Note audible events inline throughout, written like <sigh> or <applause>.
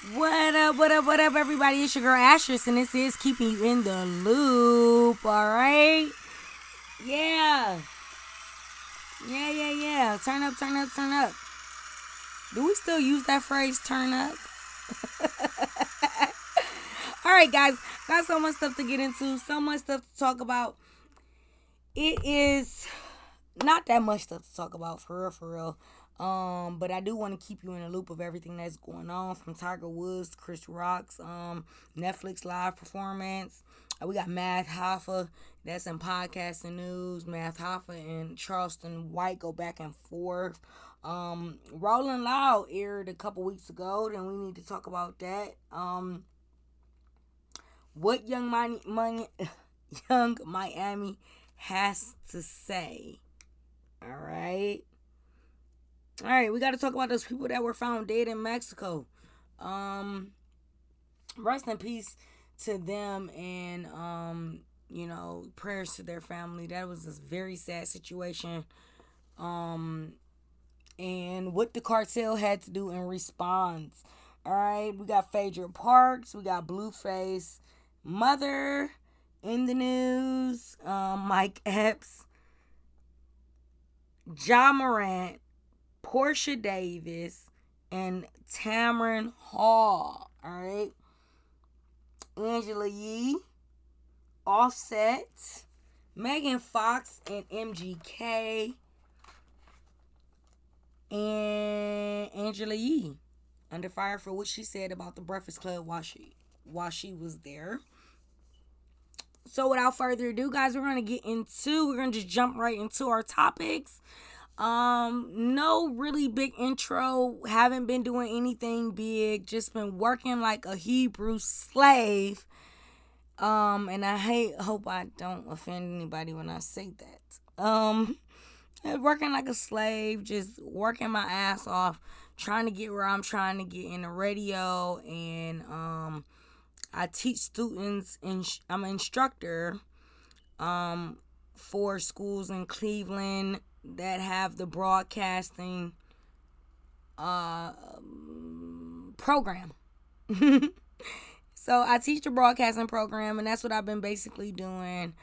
What up, what up, what up, everybody? It's your girl Ashes, and this is keeping you in the loop, alright? Yeah. Yeah, yeah, yeah. Turn up, turn up, turn up. Do we still use that phrase, turn up? <laughs> alright, guys. Got so much stuff to get into, so much stuff to talk about. It is not that much stuff to talk about, for real, for real. Um, but I do want to keep you in the loop of everything that's going on from Tiger Woods, Chris Rock's um Netflix live performance. Uh, we got Math Hoffa, that's in podcasting news. Math Hoffa and Charleston White go back and forth. Um, Rolling Loud aired a couple weeks ago, then we need to talk about that. Um, what Young Money, Money, <laughs> Young Miami has to say. All right. All right, we got to talk about those people that were found dead in Mexico. Um, rest in peace to them, and um, you know, prayers to their family. That was a very sad situation. Um, and what the cartel had to do in response. All right, we got Phaedra Parks, we got Blueface, Mother in the news, um, Mike Epps, Ja Morant, Portia Davis, and Tamron Hall. All right. Angela Yee, Offset, Megan Fox, and MGK, and Angela Yee under fire for what she said about the Breakfast Club while she while she was there. So without further ado, guys, we're gonna get into we're gonna just jump right into our topics. Um, no really big intro. Haven't been doing anything big. Just been working like a Hebrew slave. Um, and I hate hope I don't offend anybody when I say that. Um, <laughs> working like a slave, just working my ass off, trying to get where I'm trying to get in the radio and um I teach students and I'm an instructor um for schools in Cleveland, that have the broadcasting uh, program. <laughs> so I teach the broadcasting program, and that's what I've been basically doing.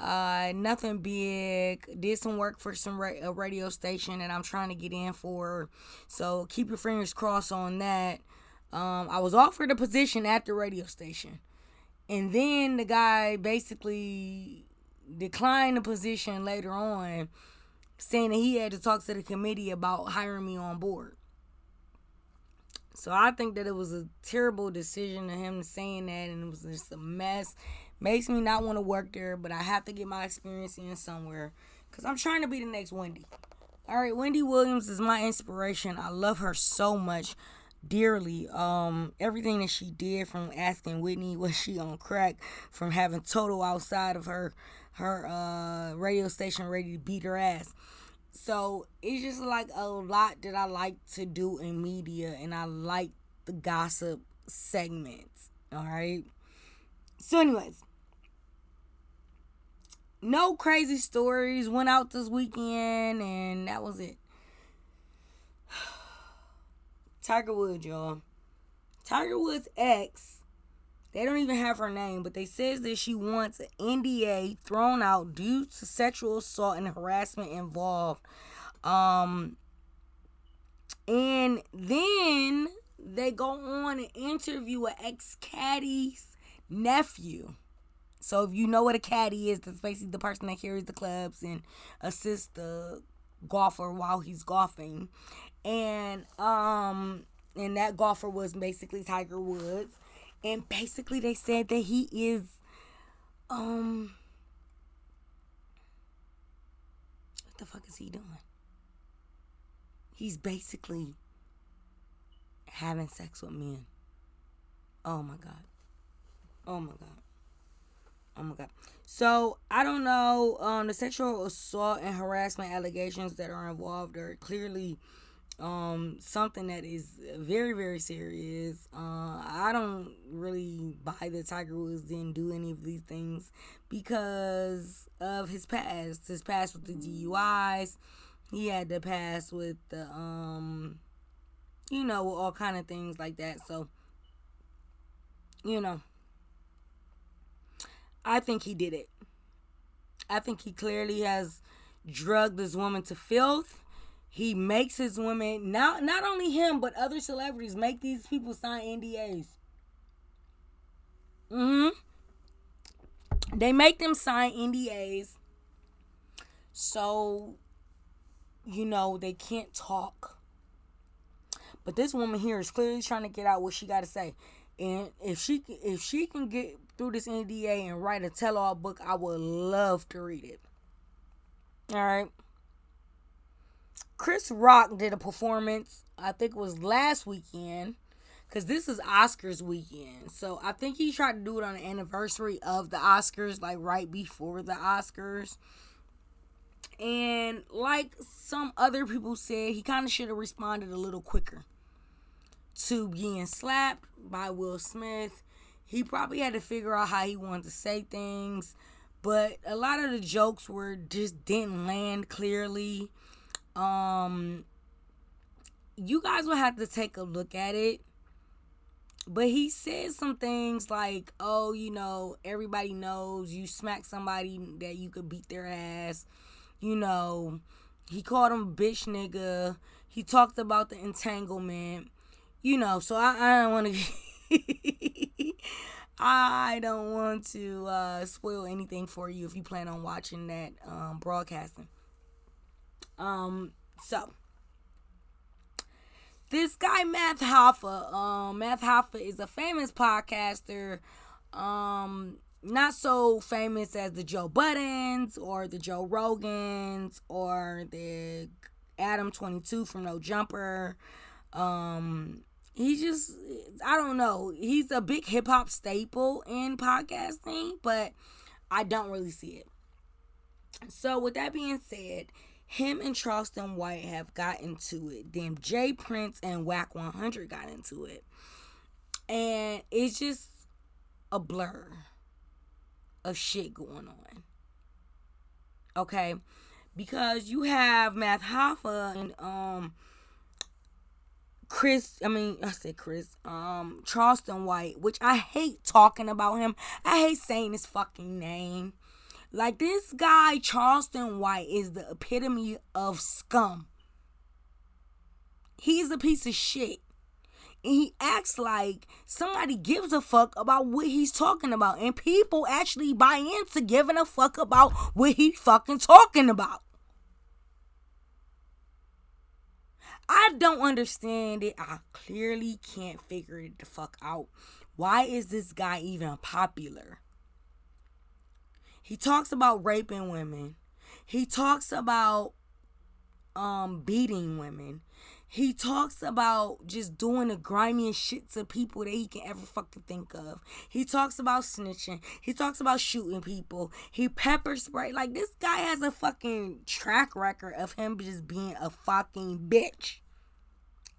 Uh, nothing big. Did some work for some ra- a radio station that I'm trying to get in for. So keep your fingers crossed on that. Um, I was offered a position at the radio station, and then the guy basically declined the position later on saying that he had to talk to the committee about hiring me on board. So I think that it was a terrible decision of him saying that, and it was just a mess. Makes me not want to work there, but I have to get my experience in somewhere because I'm trying to be the next Wendy. All right, Wendy Williams is my inspiration. I love her so much, dearly. Um, everything that she did, from asking Whitney <laughs> was she on crack, from having Toto outside of her her uh radio station ready to beat her ass. So it's just like a lot that I like to do in media and I like the gossip segments. Alright. So anyways. No crazy stories. Went out this weekend and that was it. Tiger Woods, y'all. Tiger Woods' ex they don't even have her name, but they says that she wants an NDA thrown out due to sexual assault and harassment involved. Um, and then they go on and interview an ex caddy's nephew. So if you know what a caddy is, that's basically the person that carries the clubs and assists the golfer while he's golfing. And um and that golfer was basically Tiger Woods and basically they said that he is um what the fuck is he doing? He's basically having sex with men. Oh my god. Oh my god. Oh my god. So I don't know. Um, the sexual assault and harassment allegations that are involved are clearly um something that is very very serious uh i don't really buy that tiger woods didn't do any of these things because of his past his past with the duis he had the past with the um you know all kind of things like that so you know, I think he did it. I think he clearly has drugged this woman to filth. He makes his women not not only him but other celebrities make these people sign NDAs. Mhm. They make them sign NDAs so you know they can't talk. But this woman here is clearly trying to get out what she got to say. And if she if she can get through this NDA and write a tell-all book, I would love to read it. All right. Chris Rock did a performance. I think it was last weekend, cause this is Oscars weekend. So I think he tried to do it on the anniversary of the Oscars, like right before the Oscars. And like some other people said, he kind of should have responded a little quicker to being slapped by Will Smith. He probably had to figure out how he wanted to say things, but a lot of the jokes were just didn't land clearly. Um you guys will have to take a look at it. But he said some things like, "Oh, you know, everybody knows you smack somebody that you could beat their ass." You know, he called him bitch nigga. He talked about the entanglement you know, so I, I don't want to. <laughs> I don't want to uh, spoil anything for you if you plan on watching that um, broadcasting. Um, so this guy Math Hoffa, um, Math Hoffa is a famous podcaster. Um, not so famous as the Joe Buddens or the Joe Rogans or the Adam Twenty Two from No Jumper. Um, he just I don't know. He's a big hip hop staple in podcasting, but I don't really see it. So with that being said, him and Charleston White have got into it. Then J. Prince and Wack 100 got into it. And it's just a blur of shit going on. Okay? Because you have Math Hoffa and um Chris, I mean, I said Chris, um, Charleston White, which I hate talking about him. I hate saying his fucking name. Like this guy, Charleston White, is the epitome of scum. He's a piece of shit. And he acts like somebody gives a fuck about what he's talking about. And people actually buy into giving a fuck about what he fucking talking about. I don't understand it. I clearly can't figure it the fuck out. Why is this guy even popular? He talks about raping women. He talks about um beating women. He talks about just doing the grimiest shit to people that he can ever fucking think of. He talks about snitching. He talks about shooting people. He pepper spray. Like this guy has a fucking track record of him just being a fucking bitch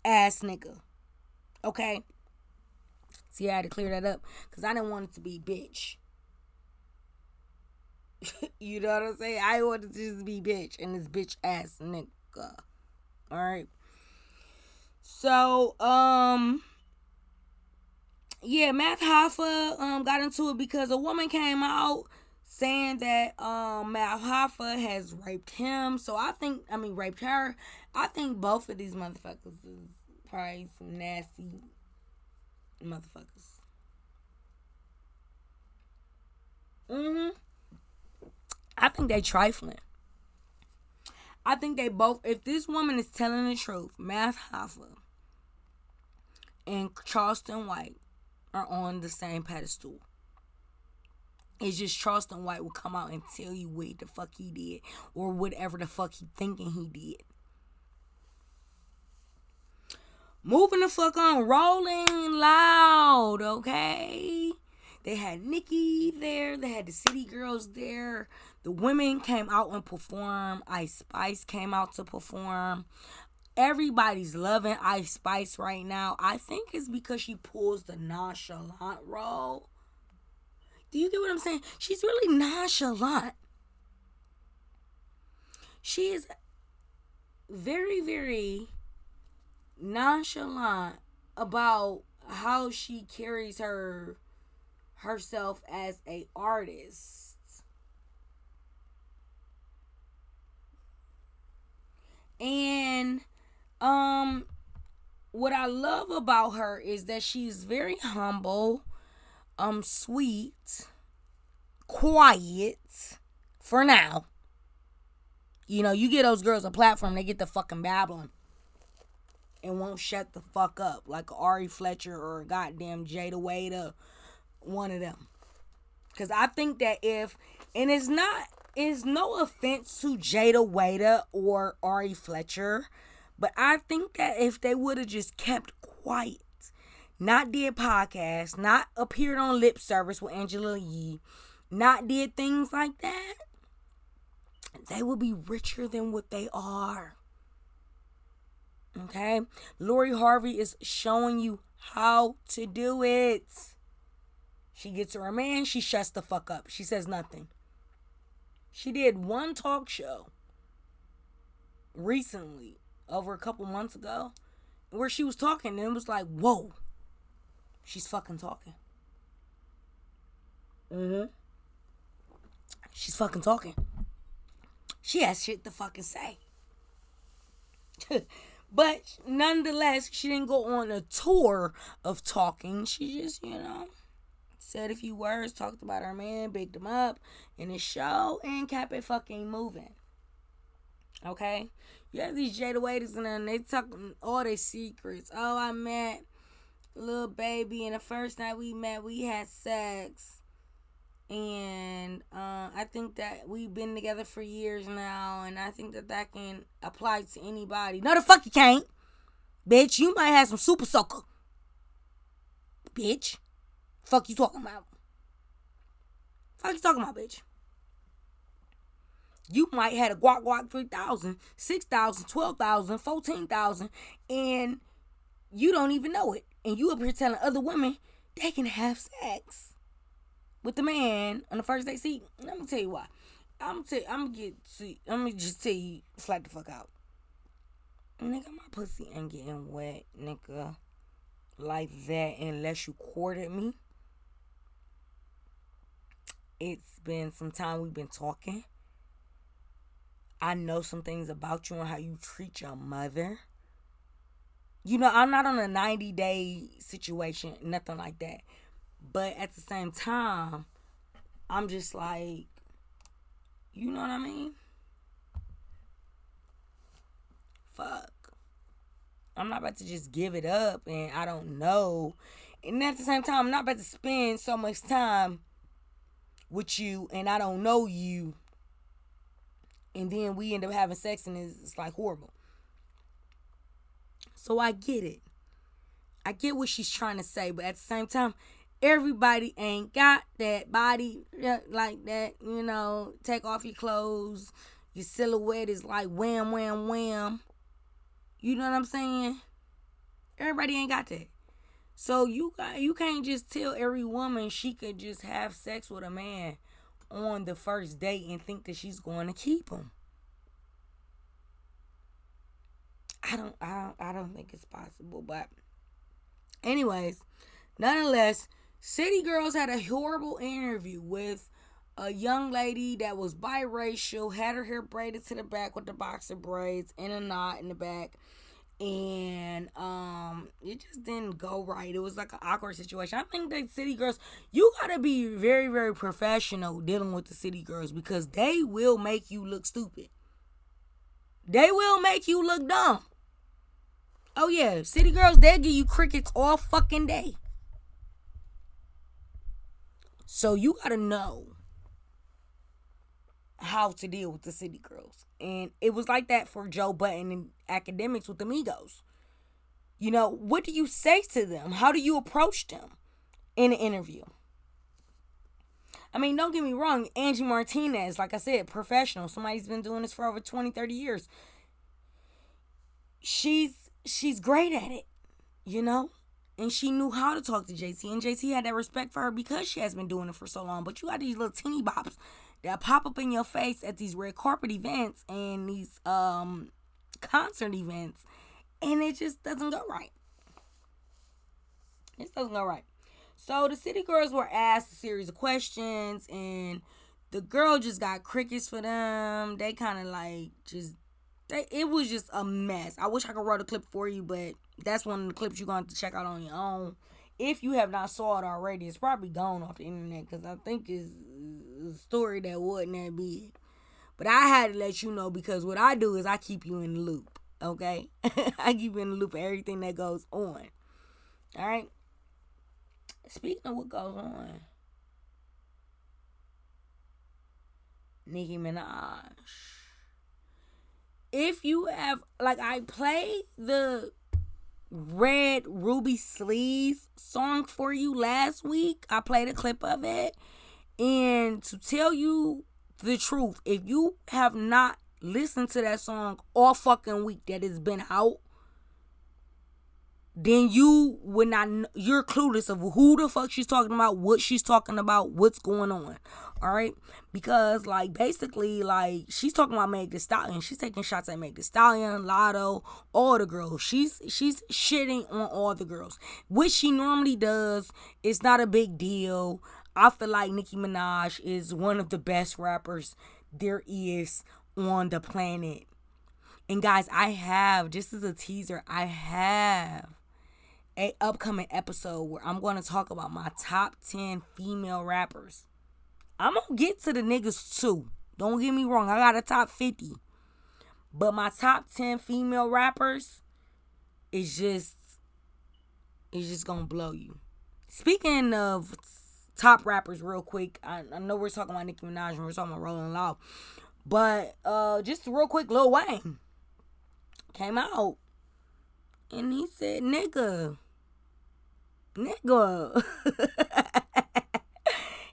ass nigga. Okay? See, I had to clear that up because I didn't want it to be bitch. <laughs> you know what I'm saying? I want to just be bitch and this bitch ass nigga. Alright. So, um yeah, Math Hoffa um got into it because a woman came out saying that um Math Hoffa has raped him. So I think I mean raped her. I think both of these motherfuckers is probably some nasty motherfuckers. Mhm. I think they trifling. I think they both. If this woman is telling the truth, Math Hoffa and Charleston White are on the same pedestal. It's just Charleston White will come out and tell you what the fuck he did or whatever the fuck he thinking he did. Moving the fuck on, rolling loud, okay? They had Nicki there, they had the city girls there. The women came out and performed. Ice Spice came out to perform. Everybody's loving Ice Spice right now. I think it's because she pulls the nonchalant role. Do you get what I'm saying? She's really nonchalant. She is very, very nonchalant about how she carries her herself as a artist. And um what I love about her is that she's very humble, um sweet, quiet for now. You know, you get those girls a platform, they get the fucking babbling and won't shut the fuck up like Ari Fletcher or goddamn Jayda Wayda, one of them. Cause I think that if and it's not it's no offense to Jayda Wayda or Ari Fletcher, but I think that if they would have just kept quiet, not did podcasts, not appeared on lip service with Angela Yee, not did things like that, they would be richer than what they are. Okay? Lori Harvey is showing you how to do it. She gets her man, she shuts the fuck up. She says nothing. She did one talk show recently, over a couple months ago, where she was talking and it was like, whoa, she's fucking talking. Mm hmm. She's fucking talking. She has shit to fucking say. <laughs> But nonetheless, she didn't go on a tour of talking. She just, you know, said a few words, talked about her man, bigged him up in his show, and kept it fucking moving. Okay? You have these Jayda Waydas and then they talk all their secrets. Oh, I met Lil Baby, and the first night we met, we had sex and uh, I think that we've been together for years now, and I think that that can apply to anybody. No, the fuck you can't, bitch. You might have some super soaker, bitch. Fuck you talking about? Fuck you talking about, bitch? You might have a guac guac 3,000, 6,000, 12,000, 14,000, and you don't even know it. And you up here telling other women they can have sex with the man on the first day. See, let me tell you why. I'm gonna tell I'm gonna get see let me just tell you flat the fuck out. Nigga, my pussy ain't getting wet, nigga. Like that unless you courted me. It's been some time we've been talking. I know some things about you and how you treat your mother. You know, I'm not on a 90 day situation, nothing like that. But at the same time, I'm just like, you know what I mean? Fuck. I'm not about to just give it up and I don't know. And at the same time, I'm not about to spend so much time with you and I don't know you. And then we end up having sex and it's, it's like horrible. So I get it. I get what she's trying to say, but at the same time, everybody ain't got that body uh, like that. You know, take off your clothes. Your silhouette is like wham, wham, wham. You know what I'm saying? Everybody ain't got that. So you got you can't just tell every woman she could just have sex with a man on the first date and think that she's going to keep him. I don't I don't I don't think it's possible, but anyways, nonetheless, City Girls had a horrible interview with a young lady that was biracial, had her hair braided to the back with the boxer braids and a knot in the back. And um it just didn't go right. It was like an awkward situation. I think that city girls, you gotta be very, very professional dealing with the city girls because they will make you look stupid. They will make you look dumb. Oh yeah, city girls, they'll give you crickets all fucking day. So you gotta know how to deal with the city girls. And it was like that for Joe Budden and Akademiks with Amigos. You know, what do you say to them? How do you approach them in an interview? I mean, don't get me wrong, Angie Martinez, like I said, professional. Somebody's been doing this for over 20, 30 years. She's she's great at it, you know? and she knew how to talk to JT, and JT had that respect for her because she has been doing it for so long. But you got these little teeny bops that pop up in your face at these red carpet events and these um concert events, and it just doesn't go right. It doesn't go right. So the city girls were asked a series of questions, and the girl just got crickets for them. They kind of like just they, it was just a mess. I wish I could write a clip for you, but that's one of the clips you're going to check out on your own. If you have not saw it already, it's probably gone off the internet because I think it's story that wasn't that big. But I had to let you know because what I do is I keep you in the loop. Okay, <laughs> I keep you in the loop of everything that goes on. All right. Speaking of what goes on, Nicki Minaj. If you have like I play the Red Ruby Sleeves song for you last week. I played a clip of it. And to tell you the truth, if you have not listened to that song all fucking week that it's been out, then you would not you're clueless of who the fuck she's talking about, what she's talking about, what's going on. All right? Because like basically like she's talking about Meg the Stallion. She's taking shots at Meg the Stallion, Latto, all the girls. She's she's shitting on all the girls. Which she normally does. It's not a big deal. I feel like Nicki Minaj is one of the best rappers there is on the planet. And guys, I have just as a teaser, I have a upcoming episode where I'm going to talk about my top 10 female rappers. I'm going to get to the niggas too. Don't get me wrong. I got a top 50. But my top 10 female rappers is just is just going to blow you. Speaking of top rappers real quick, I, I know we're talking about Nicki Minaj and we're talking about Rolling Loud. But uh just real quick, Lil Wayne came out and he said, nigga, nigga. <laughs>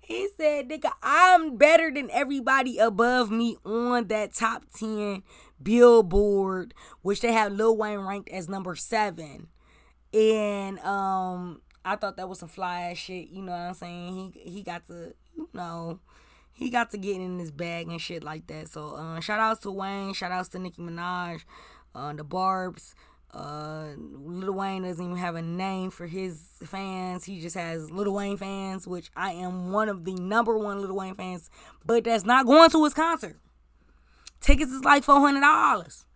he said, nigga, I'm better than everybody above me on that top 10 billboard, which they have Lil Wayne ranked as number seven. And um I thought that was some fly ass shit, you know what I'm saying? He he got to, you know, he got to get in his bag and shit like that. So uh, shout outs to Wayne, shout outs to Nicki Minaj, uh, the Barbs, uh, Lil Wayne doesn't even have a name for his fans. He just has Lil Wayne fans, which I am one of the number one Lil Wayne fans. But that's not going to his concert. Tickets is like four hundred dollars.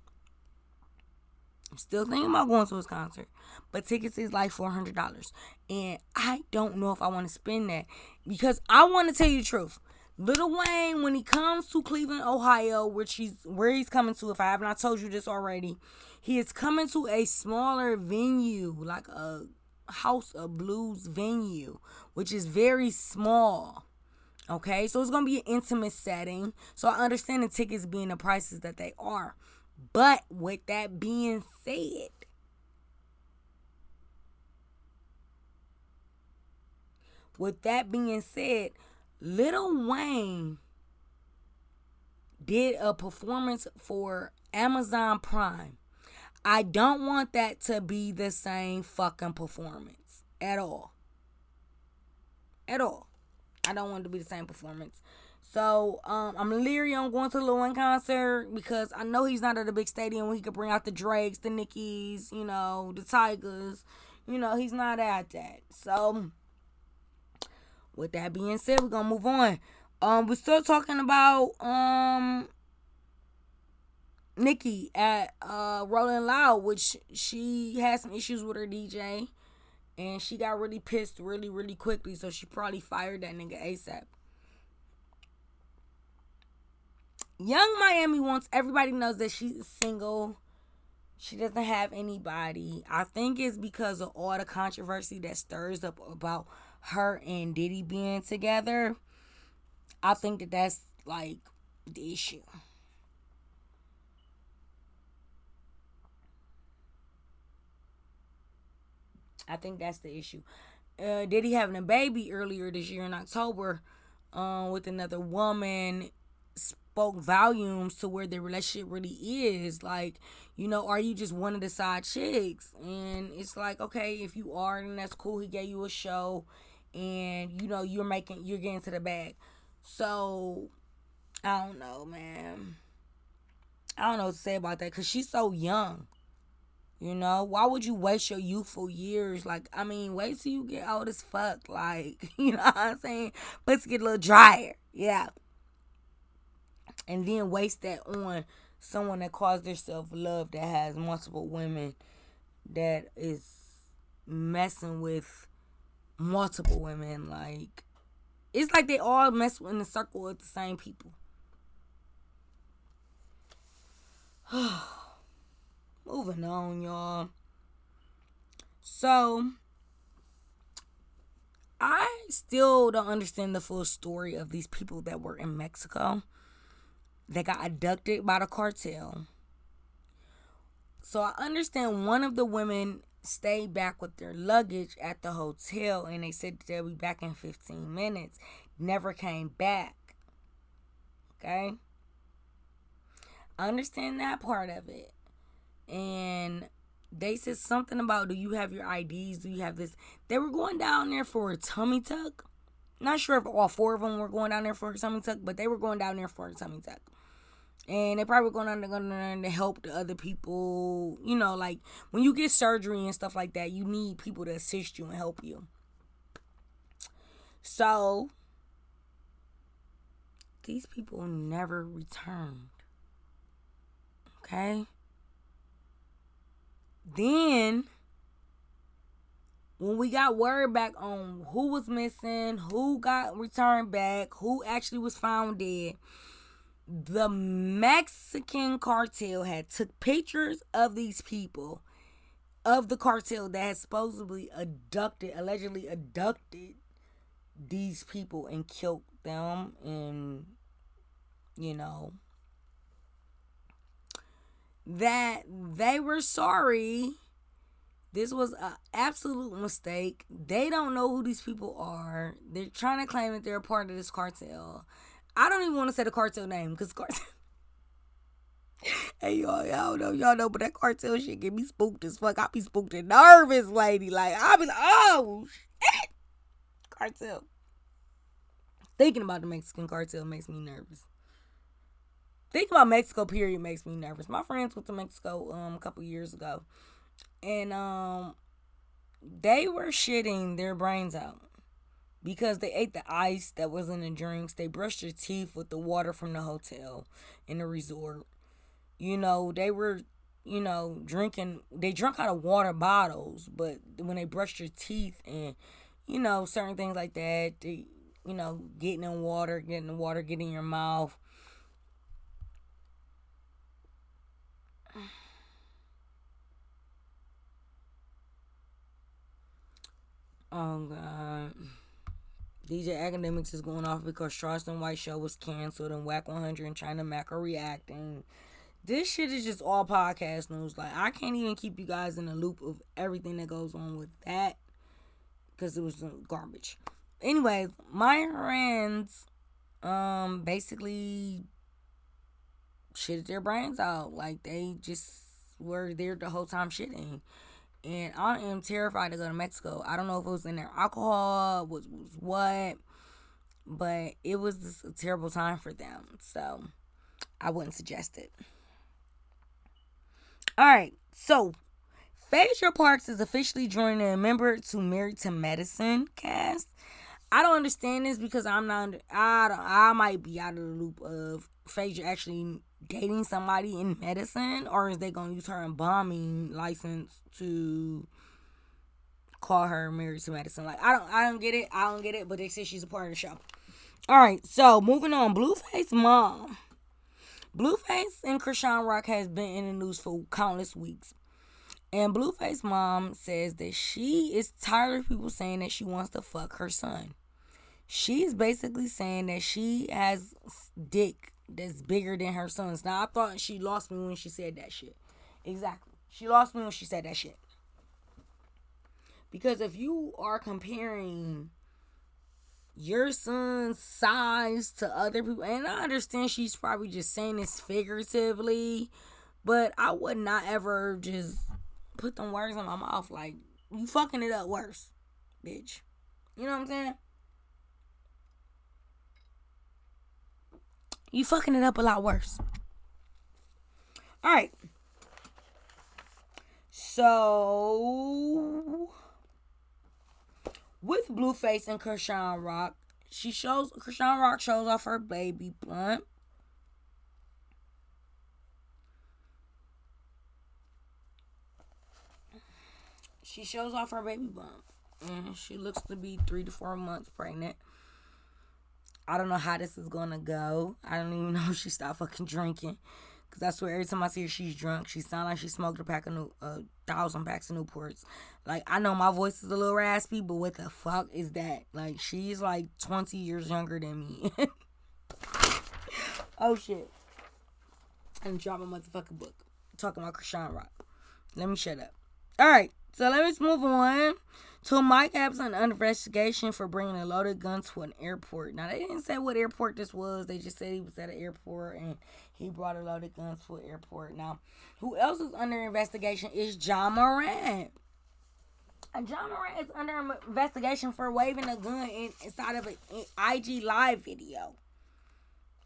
I'm still thinking about going to his concert, but tickets is like four hundred dollars, and I don't know if I want to spend that because I want to tell you the truth. Lil Wayne, when he comes to Cleveland, Ohio, which he's where he's coming to, if I have not told you this already, he is coming to a smaller venue, like a house of blues venue, which is very small. Okay, so it's gonna be an intimate setting. So I understand the tickets being the prices that they are. But with that being said, with that being said, Lil Wayne did a performance for Amazon Prime. I don't want that to be the same fucking performance at all. At all. I don't want it to be the same performance. So um, I'm leery on going to the Lil Wayne concert because I know he's not at a big stadium where he could bring out the Drakes, the Nickies, you know, the Tigers. You know, he's not at that. So with that being said, we're gonna move on. Um, we're still talking about um Nicki at uh Rolling Loud, which she had some issues with her DJ, and she got really pissed really really quickly, so she probably fired that nigga ASAP. Young Miami wants everybody knows that she's single. She doesn't have anybody. I think it's because of all the controversy that stirs up about her and Diddy being together. I think that that's like the issue. I think that's the issue. Uh, Diddy having a baby earlier this year in October um, with another woman spoke volumes to where the relationship really is. Like, you know, are you just one of the side chicks? And it's like, okay, if you are, then that's cool. He gave you a show and you know you're making you're getting to the bag. So I don't know, man. I don't know what to say about that because she's so young. You know, why would you waste your youthful years? Like, I mean, wait till you get old as fuck. Like, <laughs> you know what I'm saying? Let's get a little drier. Yeah. And then waste that on someone that calls themselves love that has multiple women that is messing with multiple women. Like, it's like they all mess in the circle with the same people. <sighs> Moving on, y'all. So, I still don't understand the full story of these people that were in Mexico that got abducted by the cartel. So, I understand one of the women stayed back with their luggage at the hotel and they said they'll be back in 15 minutes. Never came back. Okay? Understand that part of it and they said something about do you have your IDs? Do you have this? They were going down there for a tummy tuck. Not sure if all four of them were going down there for a tummy tuck, but they were going down there for a tummy tuck. And they probably going down there to help the other people. You know, like when you get surgery and stuff like that, you need people to assist you and help you. So these people never returned. Okay? Then when we got word back on who was missing, who got returned back, who actually was found dead, the Mexican cartel had took pictures of these people of the cartel that had supposedly abducted, allegedly abducted these people and killed them and you know that they were sorry. This was an absolute mistake. They don't know who these people are. They're trying to claim that they're a part of this cartel. I don't even want to say the cartel name because cartel. <laughs> hey y'all, y'all know y'all know, but that cartel shit get me spooked as fuck. I be spooked and nervous, lady. Like I be like, oh shit, cartel. Thinking about the Mexican cartel makes me nervous. Thinking about Mexico period makes me nervous. My friends went to Mexico um a couple years ago. And um they were shitting their brains out because they ate the ice that was in the drinks. They brushed their teeth with the water from the hotel in the resort. You know, they were, you know, drinking. They drank out of water bottles, but when they brushed their teeth and, you know, certain things like that, they, you know, getting in water, getting the water, getting in your mouth. <sighs> Oh God. DJ Akademiks is going off because Charleston White show was canceled and Wack 100 and China Mac are reacting. This shit is just all podcast news. Like I can't even keep you guys in the loop of everything that goes on with that because it was garbage. Anyway, my friends um basically shitted their brains out. Like they just were there the whole time shitting and I am terrified to go to Mexico. I don't know if it was in their alcohol, was was what, but it was just a terrible time for them. So I wouldn't suggest it. All right, so Phaedra Parks is officially joining a member to Married to Medicine cast. I don't understand this because I'm not. I I might be out of the loop of Phaedra actually dating somebody in medicine, or is they gonna use her embalming license to call her married to medicine? Like I don't, I don't get it. I don't get it. But they say she's a part of the show. All right, so moving on. Blueface mom. Blueface and Chrisean Rock has been in the news for countless weeks. And Blueface mom says that she is tired of people saying that she wants to fuck her son. She's basically saying that she has dick that's bigger than her son's. Now I thought she lost me when she said that shit. Exactly. She lost me when she said that shit. Because if you are comparing your son's size to other people, and I understand she's probably just saying this figuratively, but I would not ever just put them words in my mouth like you fucking it up worse, bitch. You know what I'm saying? You fucking it up a lot worse. All right. So with Blueface and Chrisean Rock, she shows Chrisean Rock shows off her baby blunt. She shows off her baby bump. And she looks to be three to four months pregnant. I don't know how this is gonna go. I don't even <laughs> know if she stopped fucking drinking. Cause I swear every time I see her, she's drunk. She sound like she smoked a pack of new, a thousand packs of Newports. Like I know my voice is a little raspy, but what the fuck is that? Like she's like twenty years younger than me. <laughs> oh shit! I'm dropping a motherfucking book talking about Chrisean Rock. Let me shut up. All right, so let's move on to Mike Epps under investigation for bringing a loaded gun to an airport. Now they didn't say what airport this was. They just said he was at an airport and he brought a loaded gun to an airport. Now, who else is under investigation is John Moran. John Moran is under investigation for waving a gun inside of an IG live video.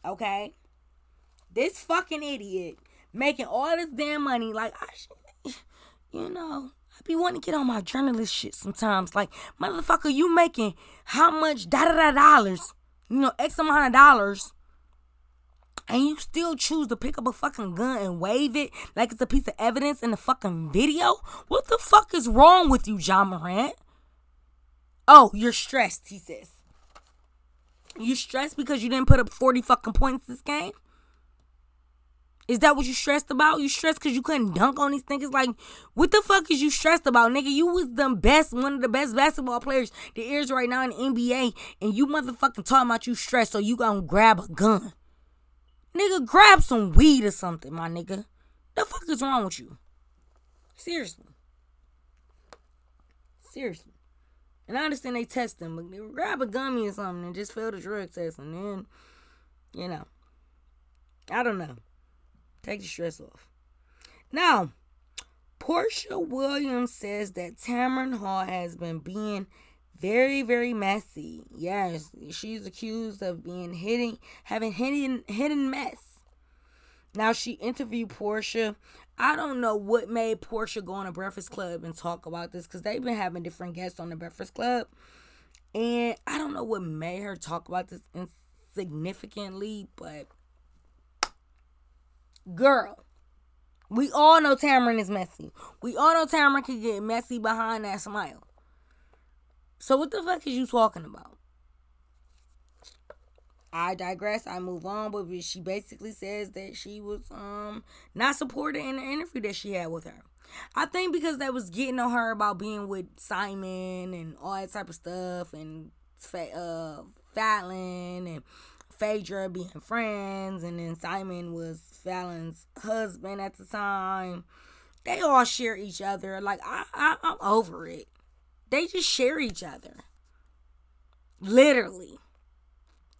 Okay, this fucking idiot making all this damn money. Like I, should, you know, I be wanting to get on my journalist shit sometimes. Like, motherfucker, you making how much da da da dollars? You know, X amount of dollars. And you still choose to pick up a fucking gun and wave it like it's a piece of evidence in the fucking video? What the fuck is wrong with you, John Morant? Oh, you're stressed, he says. You stressed because you didn't put up 40 fucking points this game? Is that what you stressed about? You stressed because you couldn't dunk on these niggas? Like, what the fuck is you stressed about, nigga? You was the best, one of the best basketball players there is right now in the NBA, and you motherfucking talking about you stressed, so you gonna grab a gun. Nigga, grab some weed or something, my nigga. The fuck is wrong with you? Seriously. Seriously. And I understand they test them, but they grab a gummy or something and just fail the drug test, and then, you know, I don't know. Take the stress off. Now, Porsha Williams says that Tamron Hall has been being very, very messy. Yes, she's accused of being hidden, having hidden, hidden mess. Now she interviewed Porsha. I don't know what made Porsha go on a Breakfast Club and talk about this because they've been having different guests on the Breakfast Club, and I don't know what made her talk about this insignificantly, but Girl, we all know Tamron is messy. We all know Tamron can get messy behind that smile. So what the fuck is you talking about? I digress. I move on, but she basically says that she was um not supported in the interview that she had with her. I think because that was getting on her about being with Simon and all that type of stuff and uh Falynn and Phaedra being friends, and then Simon was Falynn's husband at the time. They all share each other. Like I, I I'm over it. They just share each other. Literally.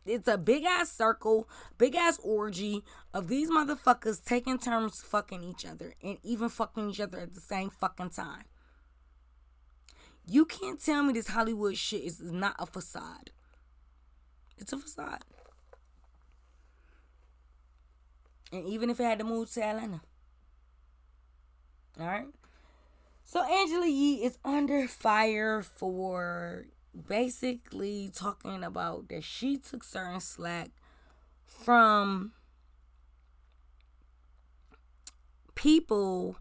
It's a big ass circle, big ass orgy of these motherfuckers taking turns fucking each other and even fucking each other at the same fucking time. You can't tell me this Hollywood shit is not a facade. It's a facade. And even if it had to move to Atlanta. All right. So Angela Yee is under fire for basically talking about that she took certain slack from people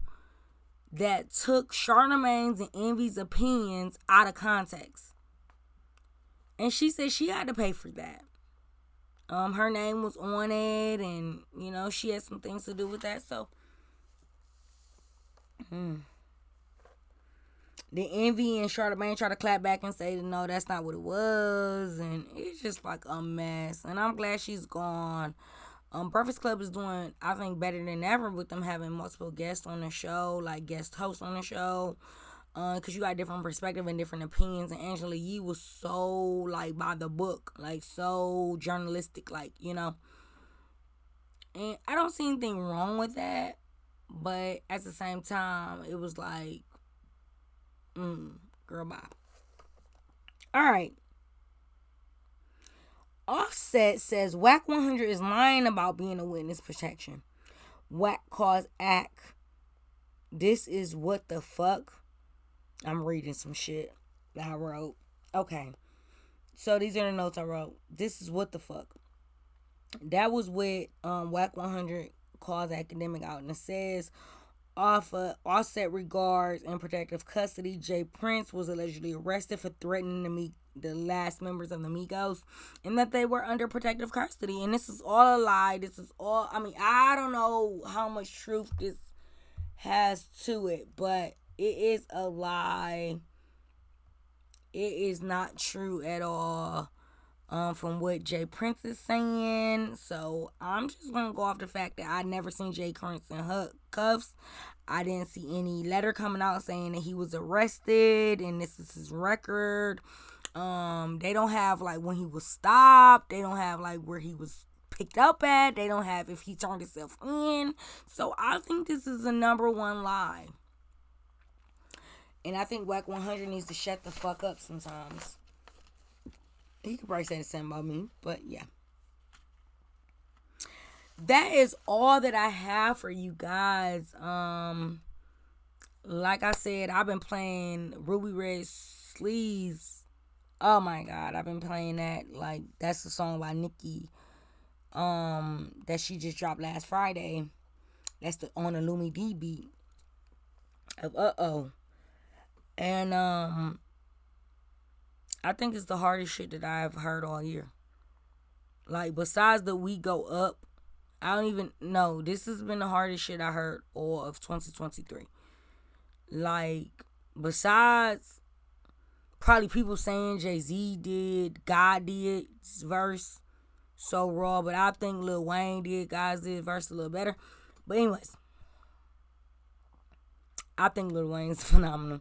that took Charlamagne's and Envy's opinions out of context. And she said she had to pay for that. Um, her name was on it, and you know she had some things to do with that. So, hmm. the envy and Charlamagne try to clap back and say, no, that's not what it was, and it's just like a mess. And I'm glad she's gone. Um, Breakfast Club is doing, I think, better than ever with them having multiple guests on the show, like guest hosts on the show because uh, you got different perspective and different opinions. And Angela Yee was so like by the book, like so journalistic, like you know. And I don't see anything wrong with that, but at the same time, it was like, mm, girl, bye. All right. Offset says Wack 100 is lying about being a witness protection. Wack cause Act this is what the fuck. I'm reading some shit that I wrote. Okay. So these are the notes I wrote. This is what the fuck. That was with um Wack 100 calls academic out and it says off uh, offset regards and protective custody. J. Prince was allegedly arrested for threatening to meet the last members of the Migos and that they were under protective custody. And this is all a lie. This is all, I mean, I don't know how much truth this has to it, but it is a lie. It is not true at all um, from what J. Prince is saying. So I'm just gonna go off the fact that I never seen J. Prince in cuffs. I didn't see any letter coming out saying that he was arrested and this is his record. Um, they don't have like when he was stopped. They don't have like where he was picked up at. They don't have if he turned himself in. So I think this is a number one lie. And I think Wack 100 needs to shut the fuck up sometimes. He could probably say the same about me, but yeah. That is all that I have for you guys. Um, like I said, I've been playing Ruby Red Sleeves. Oh my god, I've been playing that. Like that's the song by Nicki. Um, that she just dropped last Friday. That's the on the Lumidee beat of uh oh. And um I think it's the hardest shit that I've heard all year. Like besides the we go up, I don't even know. This has been the hardest shit I heard all of 2023. Like besides probably people saying Jay Z did, God did verse so raw, but I think Lil Wayne did, guys did verse a little better. But anyways, I think Lil Wayne's <laughs> phenomenal.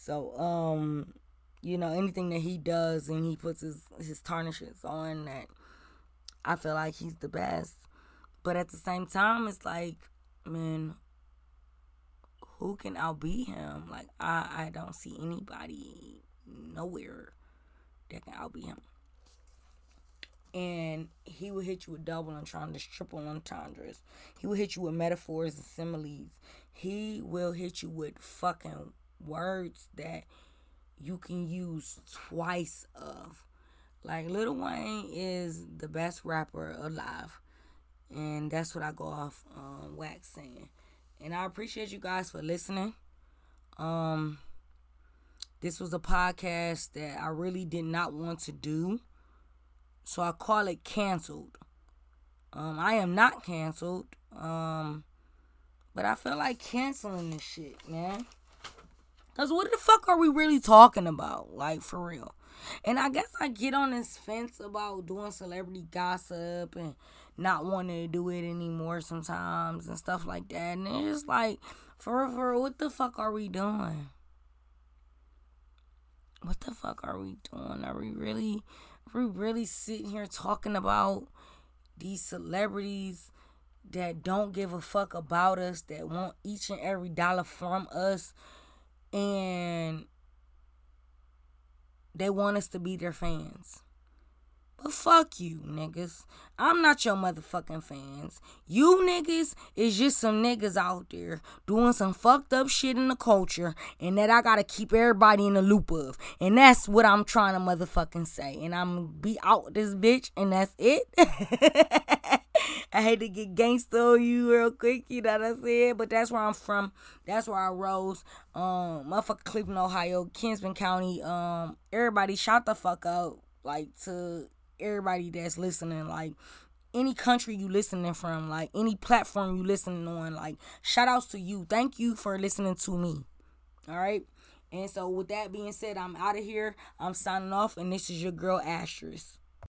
So um you know anything that he does and he puts his his tarnishes on that I feel like he's the best. But at the same time, it's like, man, who can outbeat him? Like I I don't see anybody nowhere that can outbeat him. And he will hit you with double entendres, triple entendres. He will hit you with metaphors and similes. He will hit you with fucking words that you can use twice of. Like Lil Wayne is the best rapper alive. And that's what I go off um wax saying. And I appreciate you guys for listening. Um this was a podcast that I really did not want to do. So I call it canceled. Um I am not canceled. Um but I feel like canceling this shit, man. Cause what the fuck are we really talking about? Like for real. And I guess I get on this fence about doing celebrity gossip and not wanting to do it anymore sometimes and stuff like that. And it's like, for for what the fuck are we doing? What the fuck are we doing? Are we really are we really sitting here talking about these celebrities that don't give a fuck about us, that want each and every dollar from us? And they want us to be their fans. But fuck you, niggas. I'm not your motherfucking fans. You niggas is just some niggas out there doing some fucked up shit in the culture and that I gotta keep everybody in the loop of. And that's what I'm trying to motherfucking say. And I'm be out this bitch and that's it. <laughs> I hate to get gangster on you real quick, you know what I said? But that's where I'm from. That's where I rose. Um, motherfucker Cleveland, Ohio, Kinsman County. Um, everybody shout the fuck out. Like to everybody that's listening. Like any country you listening from, like any platform you listening on, like shout outs to you. Thank you for listening to me. All right. And so with that being said, I'm out of here. I'm signing off, and this is your girl Asterisk.